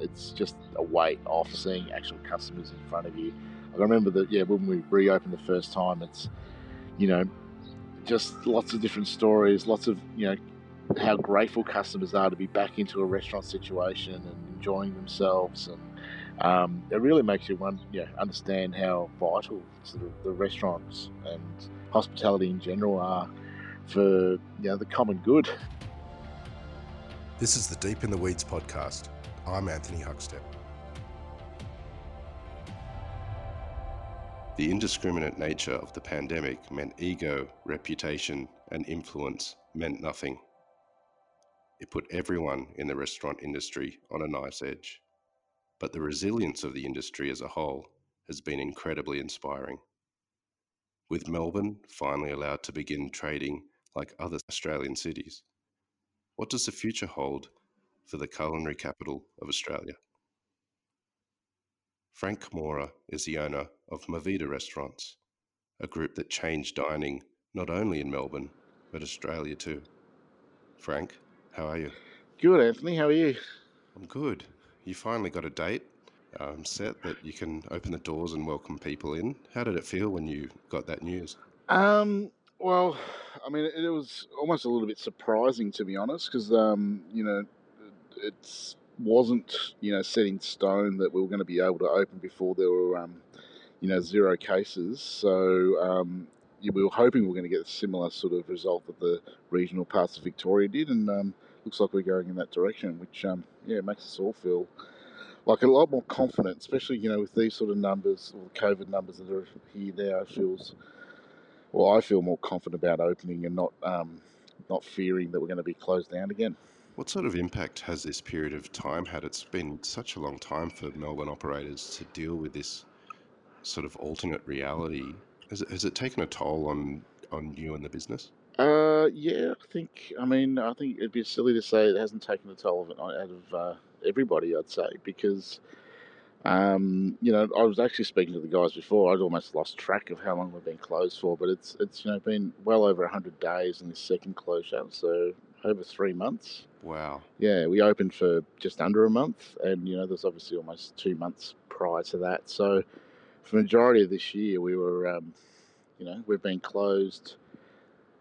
it's just a weight off seeing actual customers in front of you. I remember that yeah when we reopened the first time, it's you know just lots of different stories, lots of you know how grateful customers are to be back into a restaurant situation and enjoying themselves and um, it really makes you you know, understand how vital sort of the restaurants and hospitality in general are for you know the common good. This is the Deep in the Weeds podcast. I'm Anthony Huckstep. The indiscriminate nature of the pandemic meant ego, reputation, and influence meant nothing. It put everyone in the restaurant industry on a knife's edge. But the resilience of the industry as a whole has been incredibly inspiring. With Melbourne finally allowed to begin trading like other Australian cities, what does the future hold for the culinary capital of Australia? Frank Camorra is the owner of Movida Restaurants, a group that changed dining not only in Melbourne, but Australia too. Frank, how are you? Good, Anthony. How are you? I'm good. You finally got a date um, set that you can open the doors and welcome people in. How did it feel when you got that news? Um, well, I mean, it, it was almost a little bit surprising to be honest, because um, you know, it wasn't you know set in stone that we were going to be able to open before there were um, you know zero cases. So um, we were hoping we were going to get a similar sort of result that the regional parts of Victoria did, and um, looks like we're going in that direction, which um, yeah makes us all feel like a lot more confident, especially you know with these sort of numbers or COVID numbers that are here now. It feels well, I feel more confident about opening and not um, not fearing that we're going to be closed down again. What sort of impact has this period of time had? It's been such a long time for Melbourne operators to deal with this sort of alternate reality. Has it, has it taken a toll on on you and the business? Uh, yeah, I think. I mean, I think it'd be silly to say it hasn't taken a toll of it out of uh, everybody. I'd say because, um, you know, I was actually speaking to the guys before. I'd almost lost track of how long we've been closed for, but it's it's you know been well over hundred days in this second closure, so over three months. Wow. Yeah, we opened for just under a month, and you know, there's obviously almost two months prior to that. So, for the majority of this year, we were, um, you know, we've been closed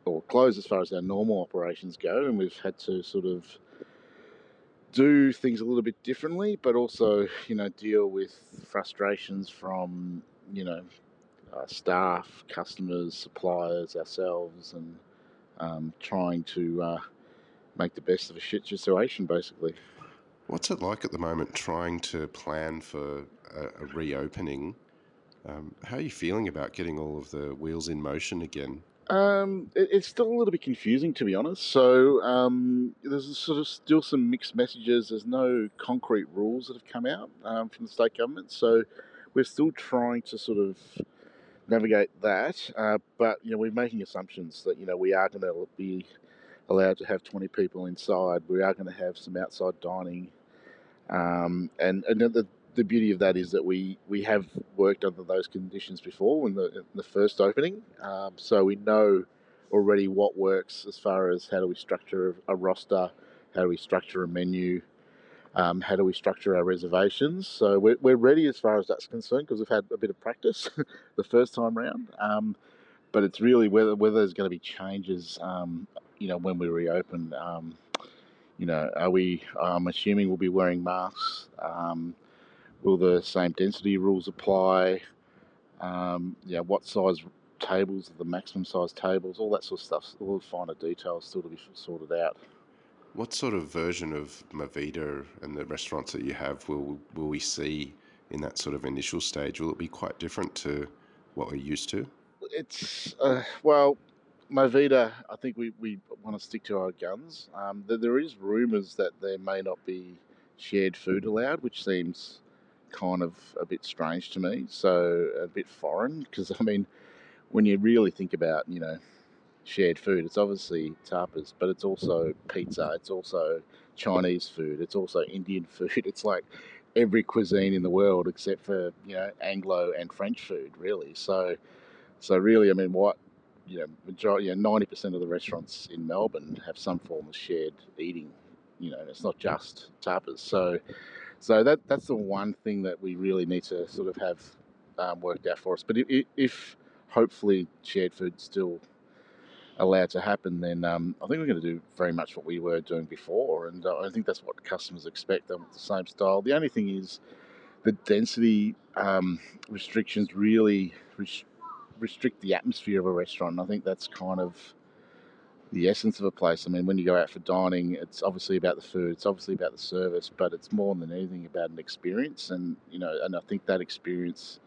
or closed as far as our normal operations go, and we've had to sort of do things a little bit differently, but also, you know, deal with frustrations from, you know, staff, customers, suppliers, ourselves, and um, trying to uh, make the best of a shit situation, basically. What's it like at the moment trying to plan for a, a reopening? Um, how are you feeling about getting all of the wheels in motion again? Um, it, it's still a little bit confusing, to be honest. So um, there's sort of still some mixed messages. There's no concrete rules that have come out um, from the state government, so we're still trying to sort of navigate that. Uh, but you know, we're making assumptions that you know we are going to be allowed to have 20 people inside. We are going to have some outside dining, um, and and the the beauty of that is that we, we have worked under those conditions before in the, in the first opening. Um, so we know already what works as far as how do we structure a roster, how do we structure a menu, um, how do we structure our reservations. So we're, we're ready as far as that's concerned because we've had a bit of practice the first time round. Um, but it's really whether, whether there's going to be changes, um, you know, when we reopen. Um, you know, are we? I'm assuming we'll be wearing masks. Um, Will the same density rules apply? Um, yeah, what size tables are the maximum size tables? All that sort of stuff. All the finer details still to be sorted out. What sort of version of Movida and the restaurants that you have will will we see in that sort of initial stage? Will it be quite different to what we're used to? It's uh, well, Movida. I think we, we want to stick to our guns. Um, there, there is rumours that there may not be shared food allowed, which seems kind of a bit strange to me, so a bit foreign. Because I mean, when you really think about you know shared food, it's obviously tapas, but it's also pizza, it's also Chinese food, it's also Indian food. It's like every cuisine in the world except for you know Anglo and French food, really. So, so really, I mean, what you know, majority, you know, ninety percent of the restaurants in Melbourne have some form of shared eating. You know, it's not just tapas. So, So that that's the one thing that we really need to sort of have um, worked out for us. But if, if hopefully shared food still allowed to happen, then um, I think we're going to do very much what we were doing before, and uh, I think that's what customers expect. Them the same style. The only thing is the density um, restrictions really restrict the atmosphere of a restaurant. I think that's kind of the essence of a place. I mean, when you go out for dining, it's obviously about the food, it's obviously about the service, but it's more than anything about an experience. And you know, and I think that experience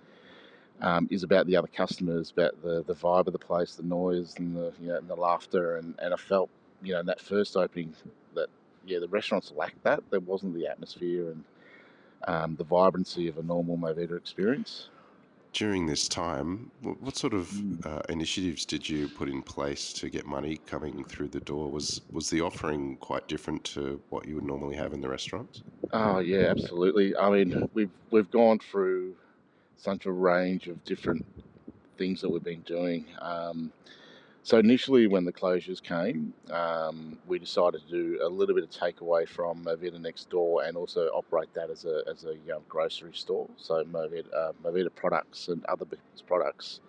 um, is about the other customers, about the, the vibe of the place, the noise, and the you know, and the laughter. And, and I felt, you know, in that first opening that yeah, the restaurants lacked that. There wasn't the atmosphere and um, the vibrancy of a normal Movida experience. During this time, what sort of mm. uh, initiatives did you put in place to get money coming through the door? Was was the offering quite different to what you would normally have in the restaurants? Oh yeah, absolutely. I mean, we've we've gone through such a range of different things that we've been doing. Um, so initially, when the closures came, um, we decided to do a little bit of takeaway from Movida next door and also operate that as a as a um, grocery store. So Movida, uh, Movida products and other business products.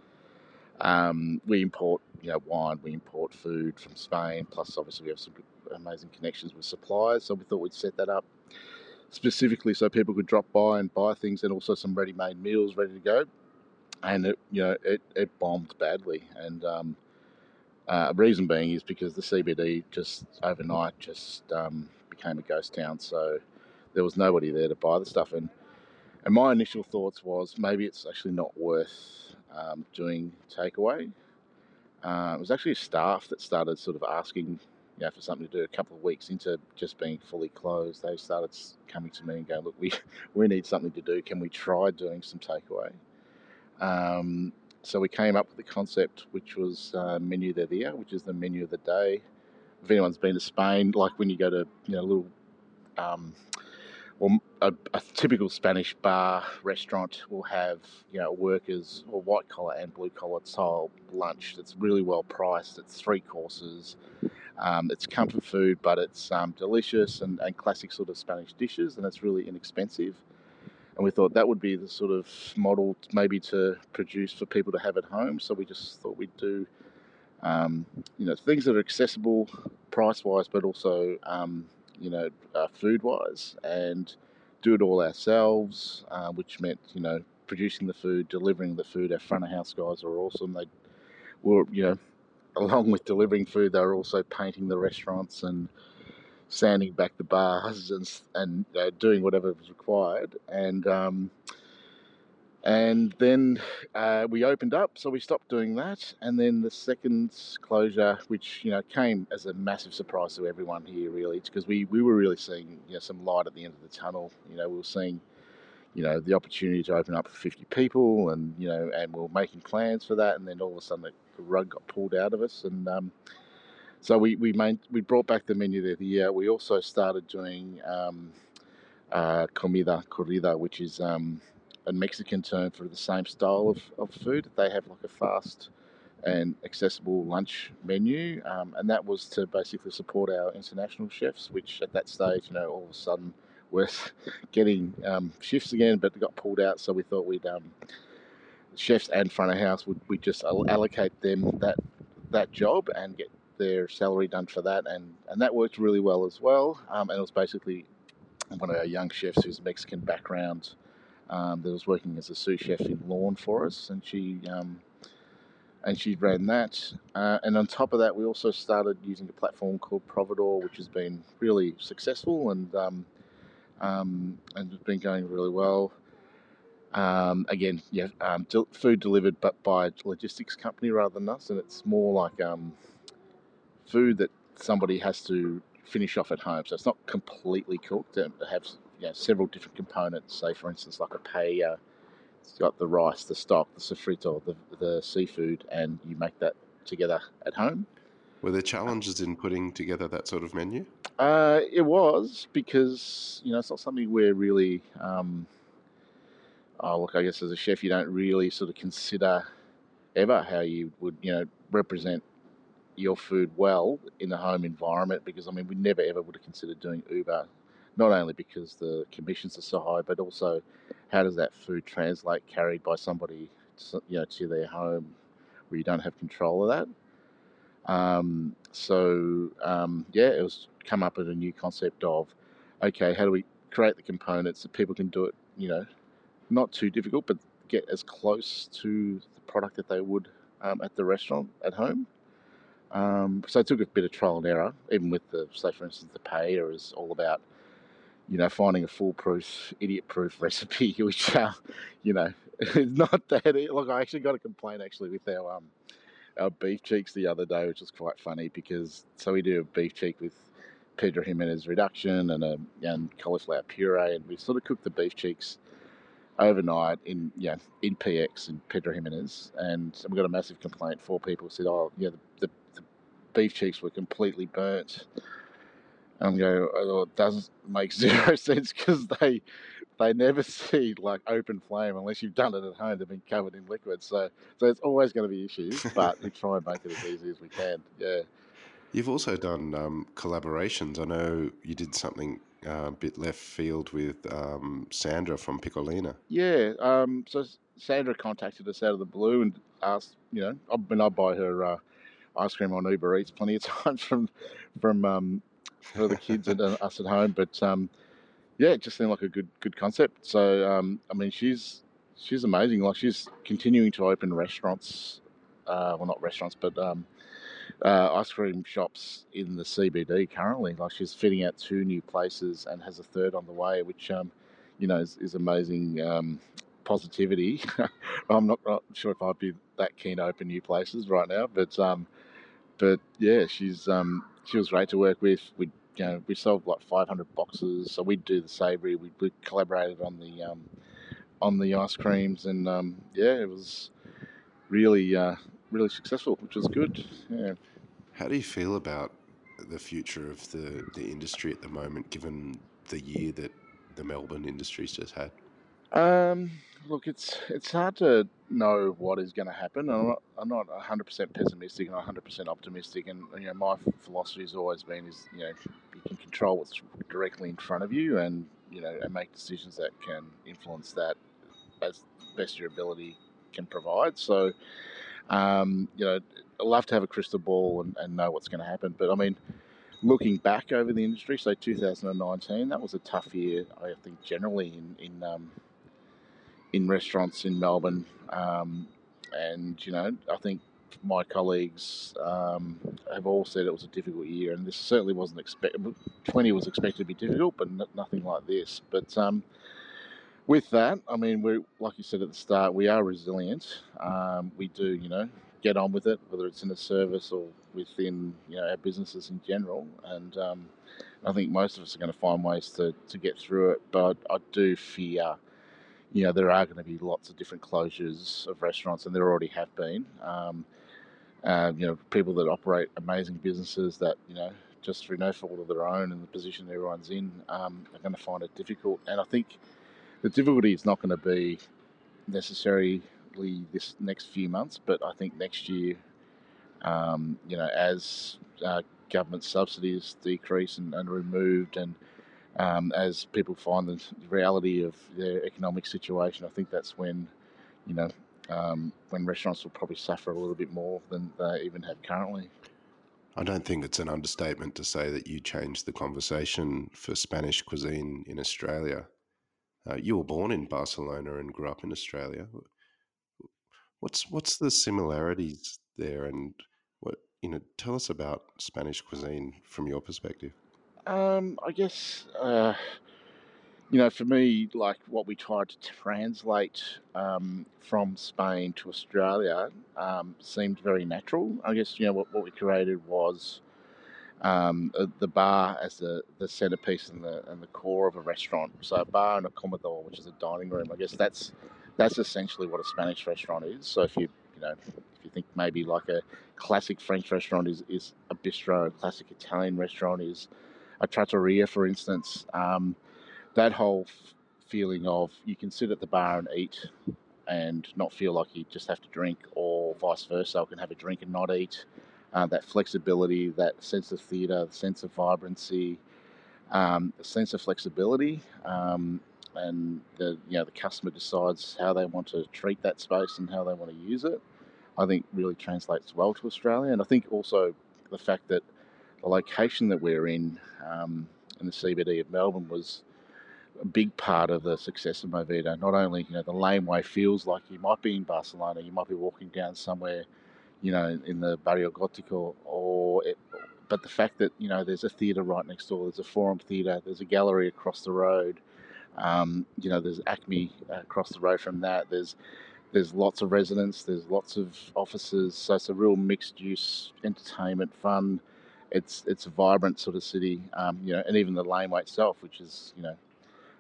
Um, we import, you know, wine. We import food from Spain. Plus, obviously, we have some amazing connections with suppliers. So we thought we'd set that up specifically so people could drop by and buy things, and also some ready-made meals ready to go. And it, you know, it, it bombed badly, and um, uh, reason being is because the CBD just overnight just um, became a ghost town. So there was nobody there to buy the stuff. And, and my initial thoughts was maybe it's actually not worth um, doing takeaway. Uh, it was actually staff that started sort of asking you know, for something to do a couple of weeks into just being fully closed. They started coming to me and going, look, we, we need something to do. Can we try doing some takeaway? Um, so we came up with the concept, which was uh, Menu de Dia, which is the menu of the day. If anyone's been to Spain, like when you go to you know a little, um, a, a, typical Spanish bar restaurant will have you know workers or white collar and blue collar style lunch that's really well priced. It's three courses. Um, it's comfort food, but it's um, delicious and, and classic sort of Spanish dishes, and it's really inexpensive and we thought that would be the sort of model maybe to produce for people to have at home. So we just thought we'd do, um, you know, things that are accessible price wise, but also, um, you know, uh, food wise, and do it all ourselves, uh, which meant, you know, producing the food, delivering the food. Our front of house guys are awesome. They were, you know, along with delivering food, they were also painting the restaurants and sanding back the bars and, and uh, doing whatever was required. And um, and then uh, we opened up, so we stopped doing that. And then the second closure, which you know came as a massive surprise to everyone here, really, because we, we were really seeing you know, some light at the end of the tunnel. You know, we were seeing you know the opportunity to open up for 50 people, and you know, and we were making plans for that. And then all of a sudden, the rug got pulled out of us, and um, so we we we brought back the menu there the year. We also started doing um, uh, comida corrida, which is um, a Mexican term for the same style of, of food. They have like a fast and accessible lunch menu, um, and that was to basically support our international chefs, which at that stage, you know, all of a sudden we're getting um, shifts again, but got pulled out. So we thought we'd um, chefs and front of house would we just allocate them that that job and get their salary done for that, and, and that worked really well as well. Um, and it was basically one of our young chefs who's Mexican background um, that was working as a sous chef in Lorne for us, and she um, and she ran that. Uh, and on top of that, we also started using a platform called Providoor, which has been really successful and um, um, and has been going really well. Um, again, yeah, um, food delivered, but by a logistics company rather than us, and it's more like um, food that somebody has to finish off at home. So it's not completely cooked. It has you know, several different components. Say, for instance, like a paella. It's got the rice, the stock, the sofrito, the, the seafood, and you make that together at home. Were there challenges in putting together that sort of menu? Uh, it was because you know it's not something we're really. Um, oh look, I guess as a chef, you don't really sort of consider ever how you would you know represent your food well in the home environment because I mean we never ever would have considered doing Uber, not only because the commissions are so high, but also how does that food translate carried by somebody, to, you know, to their home where you don't have control of that. Um, so um, yeah, it was come up with a new concept of okay, how do we create the components that people can do it, you know, not too difficult, but get as close to the product that they would um, at the restaurant at home. Um, so it took a bit of trial and error, even with the, say, for instance, the paella is all about, you know, finding a foolproof, idiot-proof recipe, which, uh, you know, is not that. Look, I actually got a complaint actually with our um, our beef cheeks the other day, which was quite funny because so we do a beef cheek with Pedro Ximénez reduction and a and cauliflower puree, and we sort of cook the beef cheeks overnight in yeah in PX in Pedro Ximénez, and we got a massive complaint. Four people said, "Oh, yeah, the, the, the beef cheeks were completely burnt." And go, oh, it doesn't make zero sense because they they never see like open flame unless you've done it at home. They've been covered in liquid, so so it's always going to be issues. But we try and make it as easy as we can. Yeah. You've also done um, collaborations. I know you did something uh, a bit left field with um, Sandra from Piccolina. Yeah. Um, so Sandra contacted us out of the blue and asked, you know, I mean, I buy her uh, ice cream on Uber Eats plenty of times from from um, for the kids and uh, us at home, but um, yeah, it just seemed like a good good concept. So um, I mean, she's she's amazing. Like she's continuing to open restaurants, uh, well, not restaurants, but um, uh, ice cream shops in the CBD currently. Like she's fitting out two new places and has a third on the way, which um, you know is, is amazing um, positivity. I'm not, not, sure if I'd be that keen to open new places right now, but um, but yeah, she's um, she was great to work with. We you know we sold like 500 boxes, so we'd do the savoury. We, we collaborated on the um, on the ice creams, and um, yeah, it was really uh, really successful, which was good. Yeah. How do you feel about the future of the, the industry at the moment, given the year that the Melbourne industry's just had? Um, look, it's it's hard to know what is going to happen. I'm not, I'm not 100% pessimistic and 100% optimistic. And you know, my philosophy has always been is you know you can control what's directly in front of you, and you know, and make decisions that can influence that as best your ability can provide. So, um, you know, I love to have a crystal ball and, and know what's going to happen. But I mean, looking back over the industry, so 2019, that was a tough year, I think, generally in in um, in restaurants in Melbourne. Um, and you know, I think my colleagues um, have all said it was a difficult year, and this certainly wasn't expected. 20 was expected to be difficult, but nothing like this. But um, with that, I mean, we like you said at the start, we are resilient. Um, we do, you know, get on with it, whether it's in a service or within you know our businesses in general. And um, I think most of us are going to find ways to, to get through it. But I do fear, you know, there are going to be lots of different closures of restaurants, and there already have been. Um, uh, you know, people that operate amazing businesses that you know just through no fault of their own and the position everyone's in um, are going to find it difficult. And I think the difficulty is not going to be necessarily this next few months, but I think next year, um, you know, as uh, government subsidies decrease and, and removed, and um, as people find the reality of their economic situation, I think that's when, you know, um, when restaurants will probably suffer a little bit more than they even have currently. I don't think it's an understatement to say that you changed the conversation for Spanish cuisine in Australia. Uh, you were born in Barcelona and grew up in Australia. What's what's the similarities there, and what you know? Tell us about Spanish cuisine from your perspective. Um, I guess uh, you know, for me, like what we tried to translate um, from Spain to Australia um, seemed very natural. I guess you know what, what we created was um, the bar as the, the centerpiece and the and the core of a restaurant. So a bar and a comedor, which is a dining room. I guess that's that's essentially what a Spanish restaurant is. So if you you know if you think maybe like a classic French restaurant is, is a bistro, a classic Italian restaurant is a trattoria, for instance. Um, that whole f- feeling of you can sit at the bar and eat and not feel like you just have to drink, or vice versa, I can have a drink and not eat. Uh, that flexibility, that sense of theatre, the sense of vibrancy, um, sense of flexibility, um, and the you know the customer decides how they want to treat that space and how they want to use it. I think really translates well to Australia, and I think also the fact that the location that we're in um, in the CBD of Melbourne was a big part of the success of Movida. Not only you know the laneway feels like you might be in Barcelona, you might be walking down somewhere, you know, in the Barrio Gótico, or it, but the fact that you know there's a theatre right next door, there's a Forum Theatre, there's a gallery across the road, um, you know, there's ACMI across the road from that. There's there's lots of residents, there's lots of offices, so it's a real mixed use entertainment fun. It's it's a vibrant sort of city, um, you know, and even the laneway itself, which is you know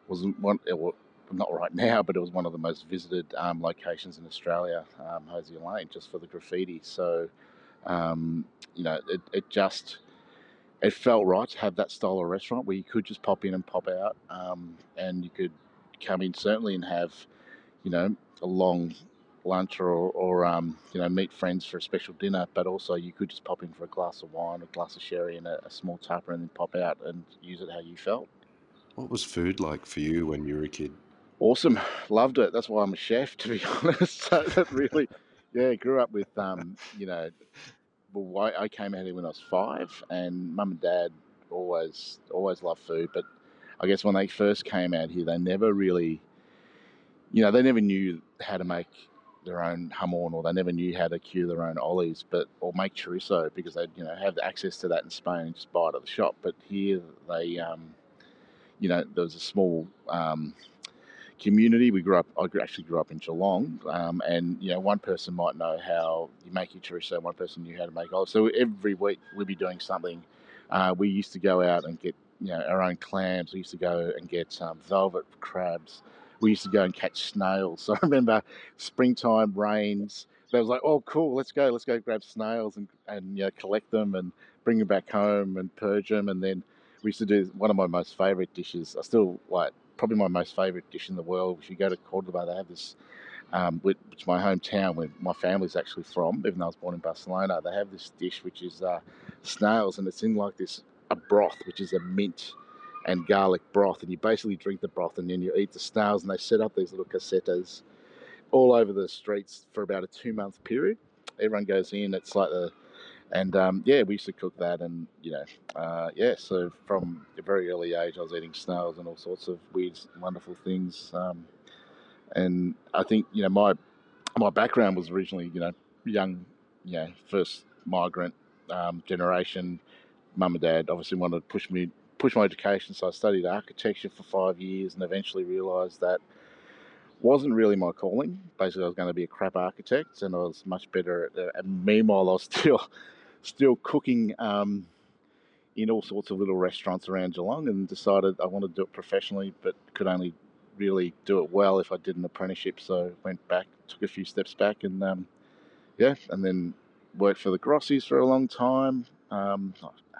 wasn't one well, not right now, but it was one of the most visited um, locations in Australia, um, Hosier Lane, just for the graffiti. So um, you know, it, it just it felt right to have that style of restaurant where you could just pop in and pop out, um, and you could come in certainly and have, you know, a long lunch or, or um, you know, meet friends for a special dinner, but also you could just pop in for a glass of wine, a glass of sherry, and a, a small tapa, and then pop out and use it how you felt. What was food like for you when you were a kid? Awesome, loved it. That's why I'm a chef, to be honest. so that really, yeah, grew up with, um, you know, well, I came out here when I was five, and mum and dad always always loved food. But I guess when they first came out here, they never really, you know, they never knew how to make their own jamon, or they never knew how to cure their own ollies, but or make chorizo because they, you know, have access to that in Spain and just buy it at the shop. But here they, um, you know, there was a small um, community. We grew up. I actually grew up in Geelong, um, and you know, one person might know how you make your chorizo, one person knew how to make olives. So every week we'd be doing something. Uh, we used to go out and get you know our own clams. We used to go and get um, velvet crabs. We used to go and catch snails. So I remember springtime rains. They was like, oh, cool, let's go, let's go grab snails and and you know, collect them and bring them back home and purge them. And then we used to do one of my most favourite dishes. I still like probably my most favourite dish in the world. If you go to Cordoba, they have this, um, which is my hometown where my family's actually from, even though I was born in Barcelona. They have this dish which is uh, snails, and it's in like this a broth, which is a mint and garlic broth, and you basically drink the broth and then you eat the snails. And they set up these little casetas all over the streets for about a two month period. Everyone goes in. It's like the and um, yeah, we used to cook that, and you know, uh, yeah. So from a very early age, I was eating snails and all sorts of weird, wonderful things. Um, and I think you know my my background was originally you know young, you know, first migrant um, generation. Mum and dad obviously wanted to push me push my education, so I studied architecture for five years, and eventually realised that wasn't really my calling. Basically, I was going to be a crap architect, and I was much better at. Uh, and meanwhile, I was still still cooking um, in all sorts of little restaurants around Geelong and decided I wanted to do it professionally, but could only really do it well if I did an apprenticeship. So went back, took a few steps back, and um, yeah, and then worked for the Grossis for a long time, um,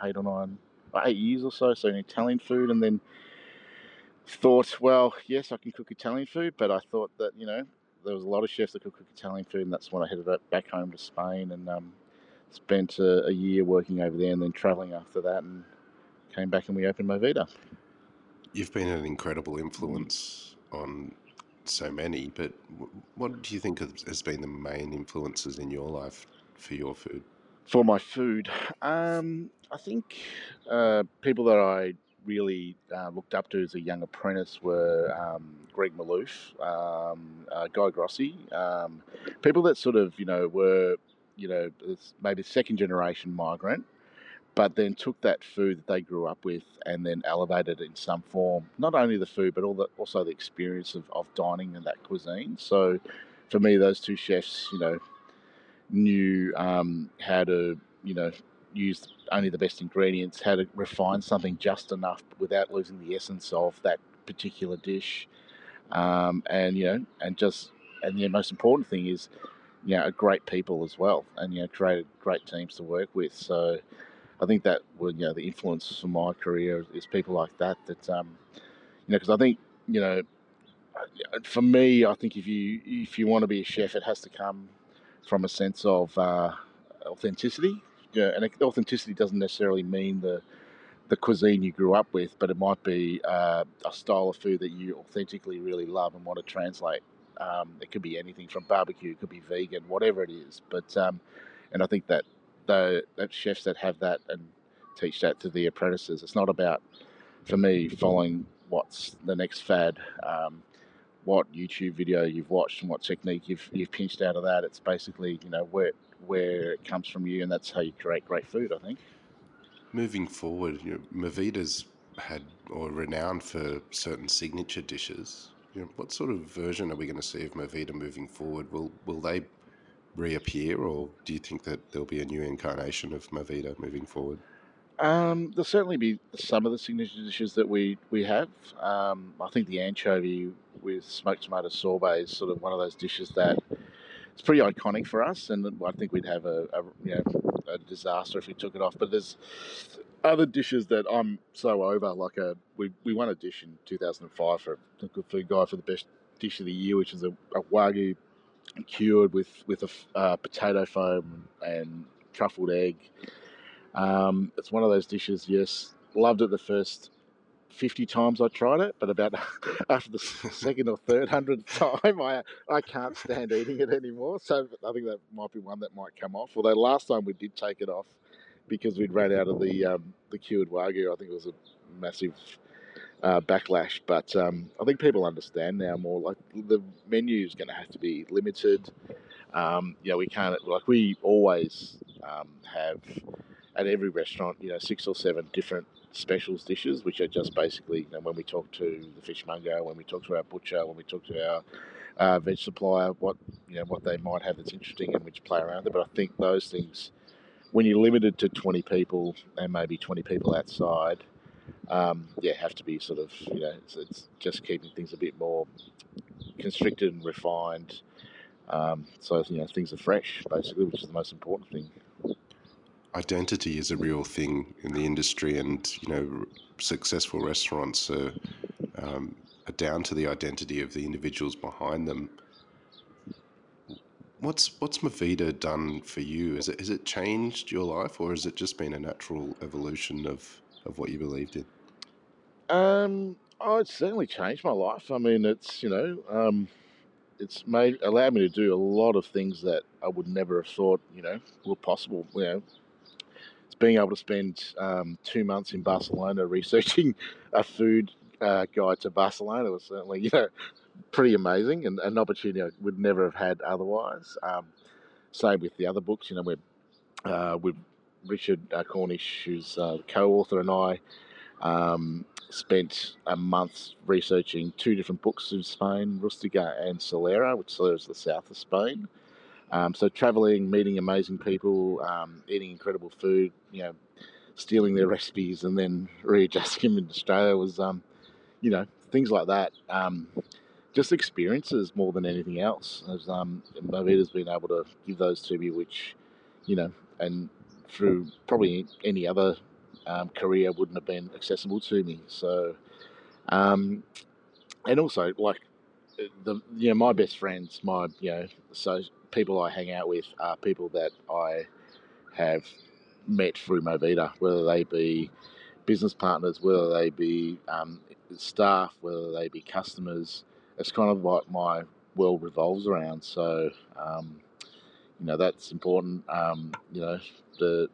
eight or nine, eight years or so, so in Italian food, and then thought, well, yes, I can cook Italian food, but I thought that you know there was a lot of chefs that could cook Italian food, and that's when I headed back home to Spain and um, spent a, a, year working over there and then traveling after that and came back and we opened Movida. You've been an incredible influence on so many, but what do you think has been the main influences in your life for your food? For my food, um, I think uh, people that I really uh, looked up to as a young apprentice were um, Greg Malouf, um, uh, Guy Grossi, um, people that sort of you know were you know, maybe second generation migrant, but then took that food that they grew up with and then elevated it in some form. Not only the food, but all the, also the experience of, of dining in that cuisine. So for me, those two chefs, you know, knew um, how to, you know, use only the best ingredients, how to refine something just enough without losing the essence of that particular dish. Um, and, you know, and just, and the most important thing is you know, great people as well, and you know, created great teams to work with. So I think that would, you know, the influence for my career is people like that. That um, you know, because I think you know, for me, I think if you if you want to be a chef, it has to come from a sense of uh, authenticity. Yeah, and authenticity doesn't necessarily mean the the cuisine you grew up with, but it might be uh, a style of food that you authentically really love and want to translate. Um, it could be anything from barbecue, it could be vegan, whatever it is. But um, and I think that the that chefs that have that and teach that to the apprentices, it's not about for me following what's the next fad. Um, what YouTube video you've watched and what technique you've you've pinched out of that. It's basically you know where where it comes from you, and that's how you create great food. I think. Moving forward, you know, Movida's had or renowned for certain signature dishes. You know, what sort of version are we going to see of Movida moving forward? Will will they reappear, or do you think that there'll be a new incarnation of Movida moving forward? Um, there'll certainly be some of the signature dishes that we we have. Um, I think the anchovy with smoked tomato sorbet is sort of one of those dishes that it's pretty iconic for us, and I think we'd have a, a you know a disaster if we took it off. But there's other dishes that I'm so over. Like a we we won a dish in 2005 for a good food guy for the best dish of the year, which is a, a wagyu cured with with a uh, potato foam and truffled egg. Um, it's one of those dishes. Yes, loved it the first 50 times I tried it, but about after the second or third hundredth time, I I can't stand eating it anymore. So I think that might be one that might come off. Although last time we did take it off because we'd ran out of the um, the cured wagyu. I think it was a massive uh, backlash. But um, I think people understand now more. Like the menu is going to have to be limited. Um, you know, we can't like we always um, have at every restaurant. You know, six or seven different specials dishes, which are just basically you know, when we talk to the fishmonger, when we talk to our butcher, when we talk to our uh, veg supplier, what you know what they might have that's interesting and which play around it. But I think those things, when you're limited to 20 people and maybe 20 people outside, um, yeah, have to be sort of you know it's, it's, just keeping things a bit more constricted and refined. Um, so you know things are fresh, basically, which is the most important thing identity is a real thing in the industry, and you know, successful restaurants are, um, are down to the identity of the individuals behind them. What's what's Movida done for you? Is it has it changed your life, or has it just been a natural evolution of of what you believed in? Um, oh, it's certainly changed my life. I mean, it's you know, um, it's made allowed me to do a lot of things that I would never have thought you know were possible. You know, being able to spend um, two months in Barcelona researching a food uh, guide to Barcelona was certainly, you know, pretty amazing and an opportunity I would never have had otherwise. Um, same with the other books, you know, we're, uh, with Richard uh, Cornish, who's uh, co-author, and I um, spent a month researching two different books in Spain, Rustica and Solera, which Solera is the south of Spain. Um, so traveling, meeting amazing people, um, eating incredible food, you know, stealing their recipes and then readjusting them in Australia was, um, you know, things like that. Um, just experiences more than anything else. As um, Movida's been able to give those to me, which, you know, and through probably any other um, career wouldn't have been accessible to me. So, um, and also like the you know my best friends, my you know so people I hang out with are people that I have met through Movida, whether they be business partners, whether they be um, staff, whether they be customers. It's kind of what my world revolves around. So, um, you know, that's important. Um, you know, the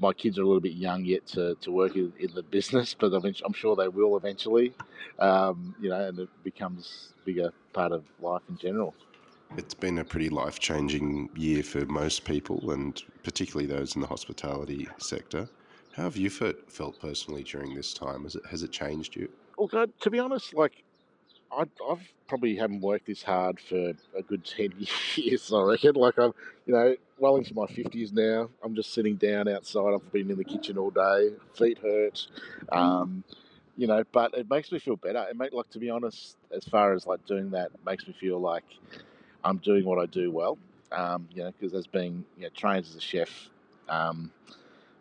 my kids are a little bit young yet to, to work in, in the business, but I'm sure they will eventually. Um, you know, and it becomes a bigger part of life in general. It's been a pretty life changing year for most people, and particularly those in the hospitality sector. How have you felt personally during this time? Has it, has it changed you? Well, to be honest, like I, I've probably haven't worked this hard for a good ten years. I reckon. Like I'm, you know, well into my fifties now. I'm just sitting down outside. I've been in the kitchen all day. Feet hurt. Um, you know, but it makes me feel better. It make like to be honest, as far as like doing that, makes me feel like I'm doing what I do well. Um, you know, because as being you know, trained as a chef, um,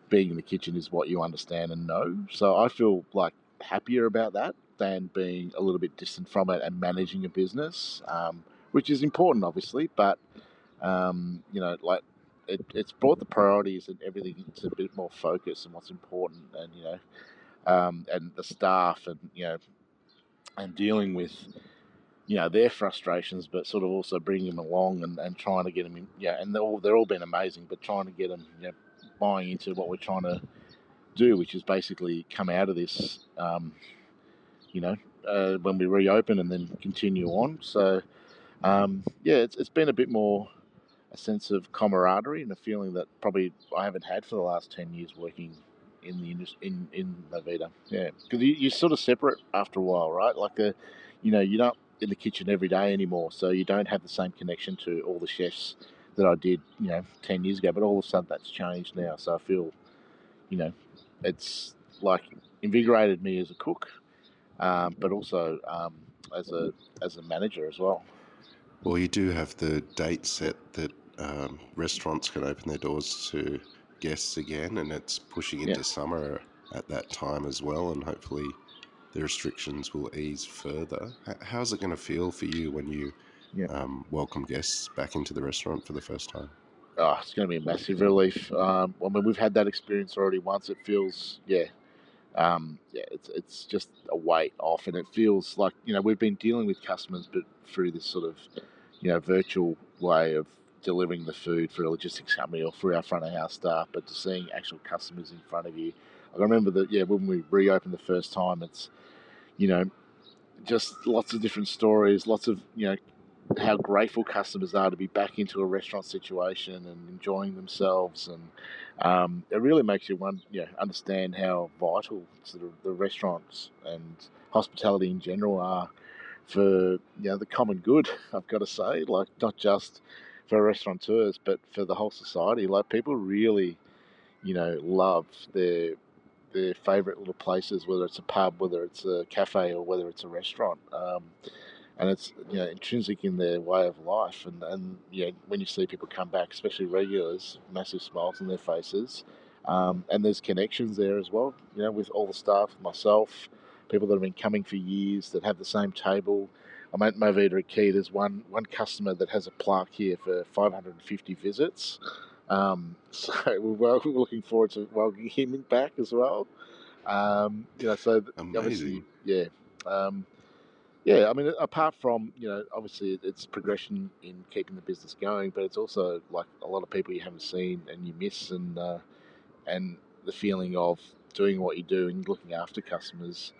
being in the kitchen is what you understand and know. So I feel like happier about that than being a little bit distant from it and managing a business, um, which is important, obviously. But um, you know, like it, it's brought the priorities and everything into a bit more focus and what's important. And you know, um, and the staff, and you know, and dealing with you know their frustrations, but sort of also bringing them along and, and trying to get them in. Yeah, and they're all they're all been amazing, but trying to get them you know, buying into what we're trying to do, which is basically come out of this, um, you know, uh, when we reopen and then continue on. So, um, yeah, it's, it's been a bit more a sense of camaraderie and a feeling that probably I haven't had for the last 10 years working in the industry, in, in Movida. Yeah, because you, you sort of separate after a while, right? Like, a, you know, you're not in the kitchen every day anymore, so you don't have the same connection to all the chefs that I did, you know, 10 years ago, but all of a sudden that's changed now. So I feel, you know, it's like invigorated me as a cook, um, but also um, as a as a manager as well. Well, you do have the date set that um, restaurants can open their doors to guests again, and it's pushing into yeah. summer at that time as well, and hopefully the restrictions will ease further. How's it going to feel for you when you yeah. um, welcome guests back into the restaurant for the first time? Oh, it's going to be a massive relief. Um, I mean, we've had that experience already once. It feels, yeah, um, yeah, it's it's just a weight off, and it feels like you know we've been dealing with customers, but through this sort of you know virtual way of delivering the food for a logistics company or through our front of house staff, but to seeing actual customers in front of you. I remember that, yeah, when we reopened the first time, it's you know just lots of different stories, lots of you know how grateful customers are to be back into a restaurant situation and enjoying themselves, and um, it really makes you one, you know, understand how vital sort of the restaurants and hospitality in general are for you know the common good. I've got to say, like not just for restaurateurs, but for the whole society. Like people really, you know, love their their favourite little places, whether it's a pub, whether it's a cafe, or whether it's a restaurant. Um, and it's you know intrinsic in their way of life. And and you know, when you see people come back, especially regulars, massive smiles on their faces, um, and there's connections there as well. You know, with all the staff, myself, people that have been coming for years that have the same table. I'm at Movida Aqui. There's one one customer that has a plaque here for 550 visits. Um, so we're, we're, looking forward to welcoming him back as well. Um, you know, so Amazing. obviously, yeah. Um, yeah, I mean, apart from you know, obviously it's progression in keeping the business going, but it's also like a lot of people you haven't seen and you miss, and uh, and the feeling of doing what you do and looking after customers.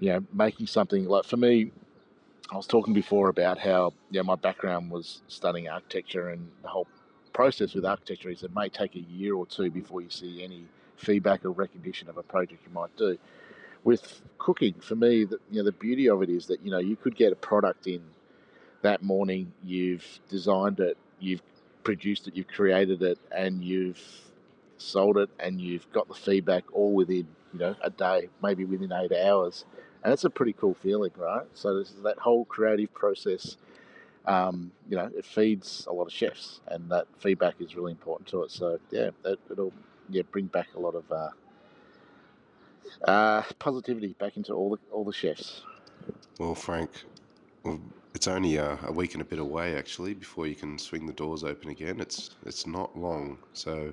You know, making something like for me, I was talking before about how you know, my background was studying architecture and the whole process with architecture is it may take a year or two before you see any feedback or recognition of a project you might do with cooking, for me, the, you know, the beauty of it is that you know you could get a product in that morning. You've designed it, you've produced it, you've created it, and you've sold it, and you've got the feedback all within you know a day, maybe within eight hours, and it's a pretty cool feeling, right? So this is that whole creative process. Um, you know, it feeds a lot of chefs, and that feedback is really important to it. So yeah, it, will yeah bring back a lot of uh, uh, positivity back into all the all the chefs. Well, Frank, it's only a, a, week and a bit away actually before you can swing the doors open again. It's it's not long, so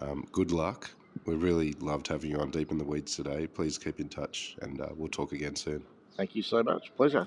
um, good luck. We really loved having you on Deep in the Weeds today. Please keep in touch, and uh, we'll talk again soon. Thank you so much. Pleasure.